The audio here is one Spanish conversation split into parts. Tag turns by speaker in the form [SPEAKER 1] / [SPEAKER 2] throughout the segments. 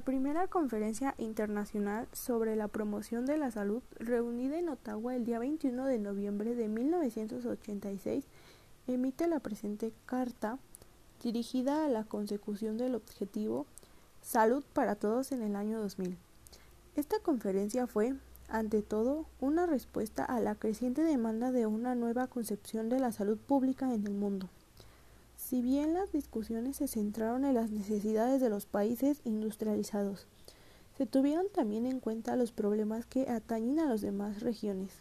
[SPEAKER 1] La primera conferencia internacional sobre la promoción de la salud, reunida en Ottawa el día 21 de noviembre de 1986, emite la presente carta dirigida a la consecución del objetivo Salud para Todos en el año 2000. Esta conferencia fue, ante todo, una respuesta a la creciente demanda de una nueva concepción de la salud pública en el mundo. Si bien las discusiones se centraron en las necesidades de los países industrializados, se tuvieron también en cuenta los problemas que atañen a las demás regiones.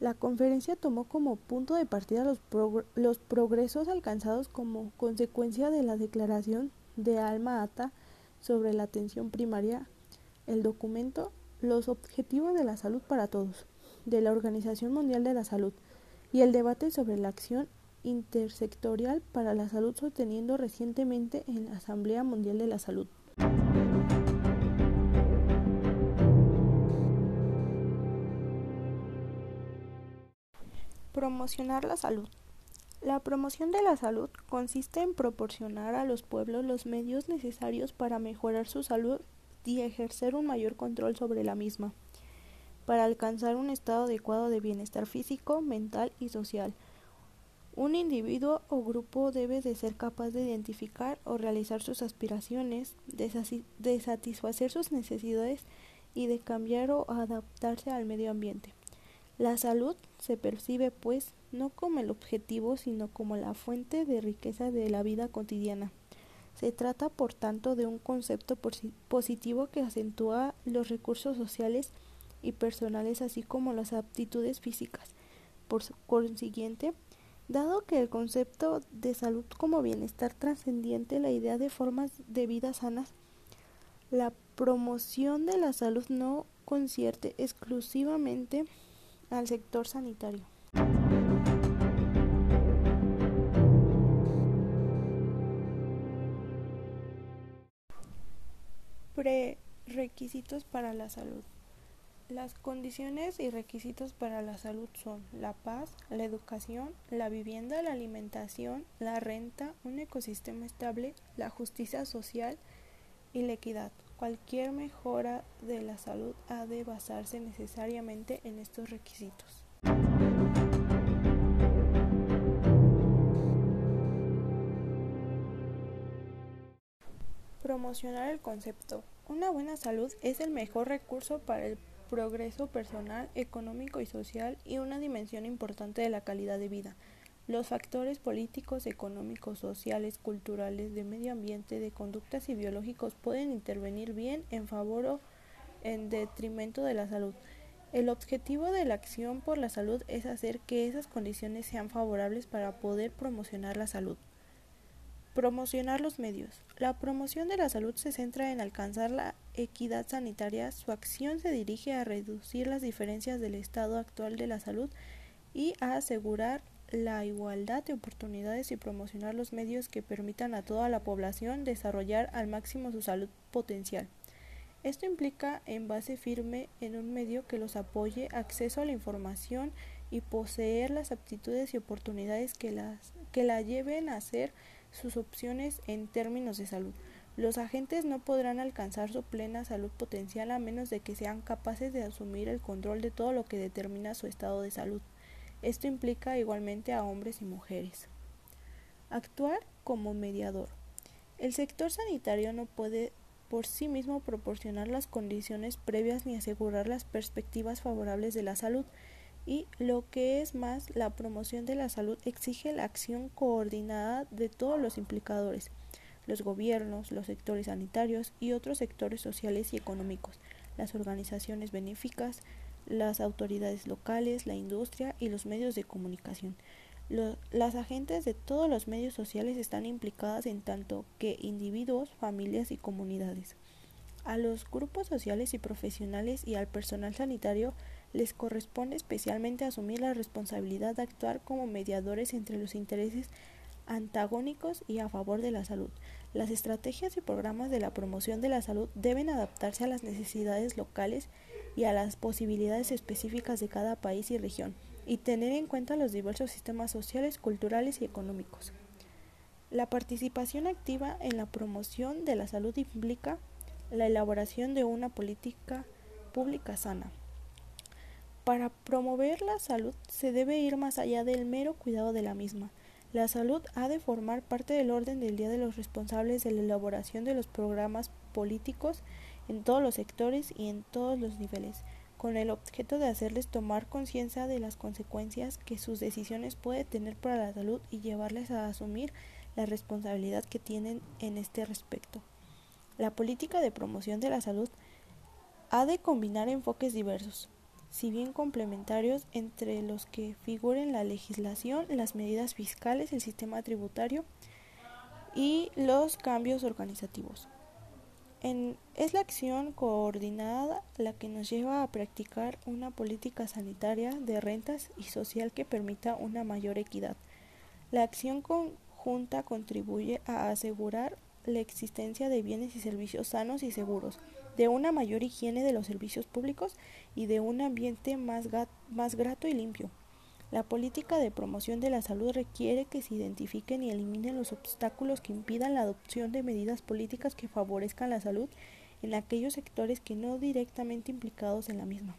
[SPEAKER 1] La conferencia tomó como punto de partida los, progresos alcanzados como consecuencia de la declaración de Alma Ata sobre la atención primaria, el documento Los Objetivos de la Salud para Todos, de la Organización Mundial de la Salud, y el debate sobre la acción intersectorial para la salud sosteniendo recientemente en la Asamblea Mundial de la Salud. Promocionar la salud. La promoción de la salud consiste en proporcionar a los pueblos los medios necesarios para mejorar su salud y ejercer un mayor control sobre la misma, para alcanzar un estado adecuado de bienestar físico, mental y social, un individuo o grupo debe de ser capaz de identificar o realizar sus aspiraciones, de satisfacer sus necesidades y de cambiar o adaptarse al medio ambiente. La salud se percibe, pues, no como el objetivo, sino como la fuente de riqueza de la vida cotidiana. Se trata, por tanto, de un concepto positivo que acentúa los recursos sociales y personales, así como las aptitudes físicas. Por consiguiente, Dado que el concepto de salud como bienestar trascendiente la idea de formas de vida sanas, la promoción de la salud no concierte exclusivamente al sector sanitario. Prerequisitos para la salud. Las condiciones y requisitos para la salud son la paz, la educación, la vivienda, la alimentación, la renta, un ecosistema estable, la justicia social y la equidad. Cualquier mejora de la salud ha de basarse necesariamente en estos requisitos. Promocionar el concepto. Una buena salud es el mejor recurso para el progreso personal, económico y social y una dimensión importante de la calidad de vida. Los factores políticos, económicos, sociales, culturales, de medio ambiente, de conductas y biológicos pueden intervenir bien en favor o en detrimento de la salud. El objetivo de la acción por la salud es hacer que esas condiciones sean favorables para poder promocionar la salud. Promocionar los medios. La promoción de la salud se centra en alcanzar la equidad sanitaria. Su acción se dirige a reducir las diferencias del estado actual de la salud y a asegurar la igualdad de oportunidades y promocionar los medios que permitan a toda la población desarrollar al máximo su salud potencial. Esto implica en base firme en un medio que los apoye, acceso a la información y poseer las aptitudes y oportunidades que, las, que la lleven a ser sus opciones en términos de salud. Los agentes no podrán alcanzar su plena salud potencial a menos de que sean capaces de asumir el control de todo lo que determina su estado de salud. Esto implica igualmente a hombres y mujeres. Actuar como mediador. El sector sanitario no puede por sí mismo proporcionar las condiciones previas ni asegurar las perspectivas favorables de la salud y lo que es más, la promoción de la salud exige la acción coordinada de todos los implicadores, los gobiernos, los sectores sanitarios y otros sectores sociales y económicos, las organizaciones benéficas, las autoridades locales, la industria y los medios de comunicación. las agentes de todos los medios sociales están implicadas en tanto que individuos, familias y comunidades. A los grupos sociales y profesionales y al personal sanitario les corresponde especialmente asumir la responsabilidad de actuar como mediadores entre los intereses antagónicos y a favor de la salud. Las estrategias y programas de la promoción de la salud deben adaptarse a las necesidades locales y a las posibilidades específicas de cada país y región, y tener en cuenta los diversos sistemas sociales, culturales y económicos. La participación activa en la promoción de la salud implica la elaboración de una política pública sana. Para promover la salud se debe ir más allá del mero cuidado de la misma. La salud ha de formar parte del orden del día de los responsables de la elaboración de los programas políticos en todos los sectores y en todos los niveles, con el objeto de hacerles tomar conciencia de las consecuencias que sus decisiones pueden tener para la salud y llevarles a asumir la responsabilidad que tienen en este respecto. La política de promoción de la salud ha de combinar enfoques diversos, si bien complementarios entre los que figuren la legislación, las medidas fiscales, el sistema tributario y los cambios organizativos. es la acción coordinada la que nos lleva a practicar una política sanitaria de rentas y social que permita una mayor equidad. La acción conjunta contribuye a asegurar la existencia de bienes y servicios sanos y seguros, de una mayor higiene de los servicios públicos y de un ambiente más, más grato y limpio. La política de promoción de la salud requiere que se identifiquen y eliminen los obstáculos que impidan la adopción de medidas políticas que favorezcan la salud en aquellos sectores que no directamente implicados en la misma.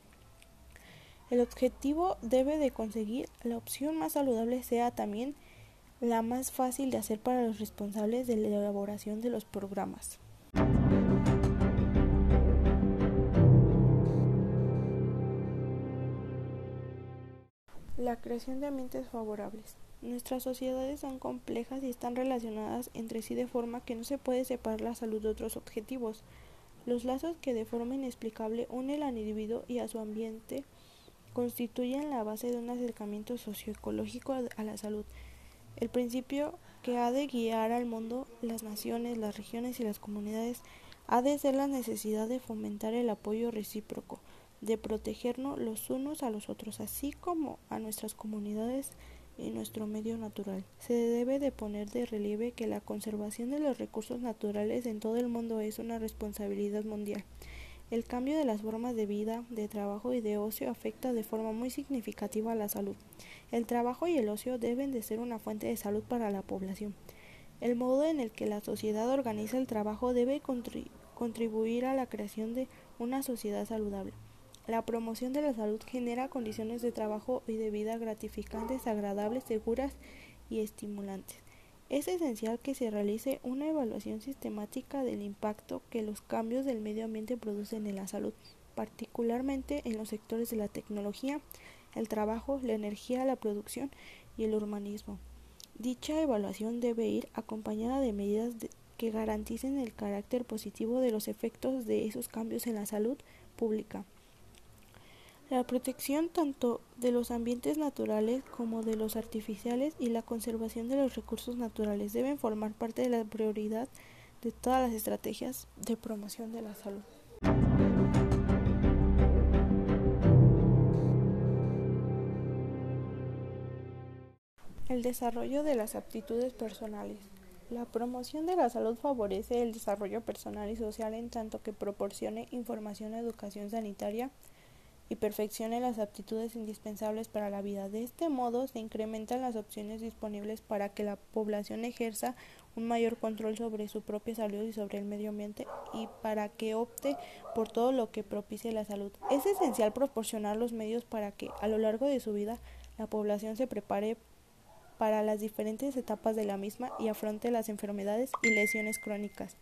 [SPEAKER 1] El objetivo debe de conseguir la opción más saludable sea también la más fácil de hacer para los responsables de la elaboración de los programas. La creación de ambientes favorables. Nuestras sociedades son complejas y están relacionadas entre sí de forma que no se puede separar la salud de otros objetivos. Los lazos que de forma inexplicable unen al individuo y a su ambiente constituyen la base de un acercamiento socioecológico a la salud. El principio que ha de guiar al mundo, las naciones, las regiones y las comunidades ha de ser la necesidad de fomentar el apoyo recíproco, de protegernos los unos a los otros, así como a nuestras comunidades y nuestro medio natural. Se debe de poner de relieve que la conservación de los recursos naturales en todo el mundo es una responsabilidad mundial. El cambio de las formas de vida, de trabajo y de ocio afecta de forma muy significativa a la salud. El trabajo y el ocio deben de ser una fuente de salud para la población. El modo en el que la sociedad organiza el trabajo debe contribuir a la creación de una sociedad saludable. La promoción de la salud genera condiciones de trabajo y de vida gratificantes, agradables, seguras y estimulantes. Es esencial que se realice una evaluación sistemática del impacto que los cambios del medio ambiente producen en la salud, particularmente en los sectores de la tecnología, el trabajo, la energía, la producción y el urbanismo. Dicha evaluación debe ir acompañada de medidas que garanticen el carácter positivo de los efectos de esos cambios en la salud pública. La protección tanto de los ambientes naturales como de los artificiales y la conservación de los recursos naturales deben formar parte de la prioridad de todas las estrategias de promoción de la salud. El desarrollo de las aptitudes personales. La promoción de la salud favorece el desarrollo personal y social en tanto que proporcione información y educación sanitaria y perfeccione las aptitudes indispensables para la vida. De este modo se incrementan las opciones disponibles para que la población ejerza un mayor control sobre su propia salud y sobre el medio ambiente y para que opte por todo lo que propicie la salud. Es esencial proporcionar los medios para que a lo largo de su vida la población se prepare para las diferentes etapas de la misma y afronte las enfermedades y lesiones crónicas.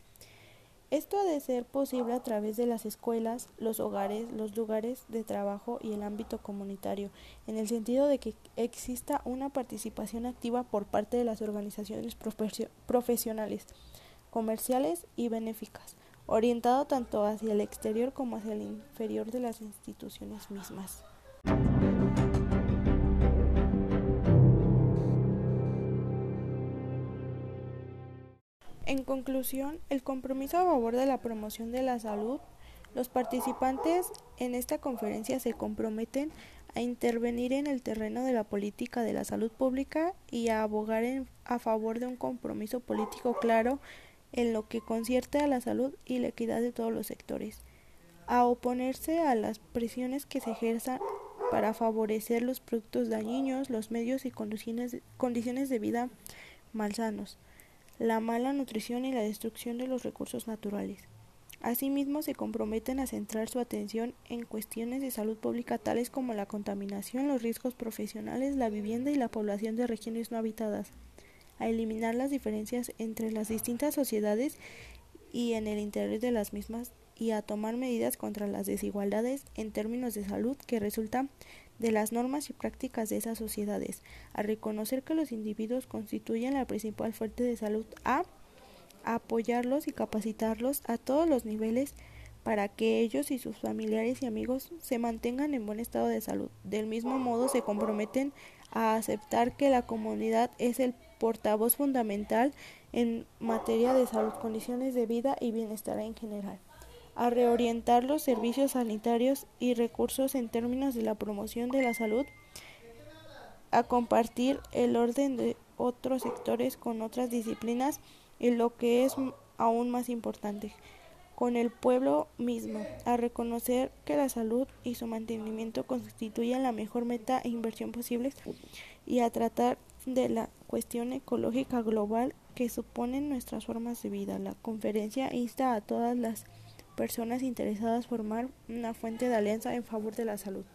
[SPEAKER 1] Esto ha de ser posible a través de las escuelas, los hogares, los lugares de trabajo y el ámbito comunitario, en el sentido de que exista una participación activa por parte de las organizaciones profesionales, comerciales y benéficas, orientado tanto hacia el exterior como hacia el inferior de las instituciones mismas. Conclusión, el compromiso a favor de la promoción de la salud, los participantes en esta conferencia se comprometen a intervenir en el terreno de la política de la salud pública y a abogar a favor de un compromiso político claro en lo que concierte a la salud y la equidad de todos los sectores, a oponerse a las presiones que se ejerzan para favorecer los productos dañinos, los medios y condiciones de vida malsanos la mala nutrición y la destrucción de los recursos naturales, Asimismo, se comprometen a centrar su atención en cuestiones de salud pública tales como la contaminación, los riesgos profesionales, la vivienda y la población de regiones no habitadas, a eliminar las diferencias entre las distintas sociedades y en el interior de las mismas y a tomar medidas contra las desigualdades en términos de salud que resultan de las normas y prácticas de esas sociedades, a reconocer que los individuos constituyen la principal fuente de salud, a apoyarlos y capacitarlos a todos los niveles para que ellos y sus familiares y amigos se mantengan en buen estado de salud. Del mismo modo, se comprometen a aceptar que la comunidad es el portavoz fundamental en materia de salud, condiciones de vida y bienestar en general a reorientar los servicios sanitarios y recursos en términos de la promoción de la salud, a compartir el orden de otros sectores con otras disciplinas y lo que es aún más importante, con el pueblo mismo, a reconocer que la salud y su mantenimiento constituyen la mejor meta e inversión posibles y a tratar de la cuestión ecológica global que suponen nuestras formas de vida. La conferencia insta a todas las personas interesadas formar una fuente de alianza en favor de la salud.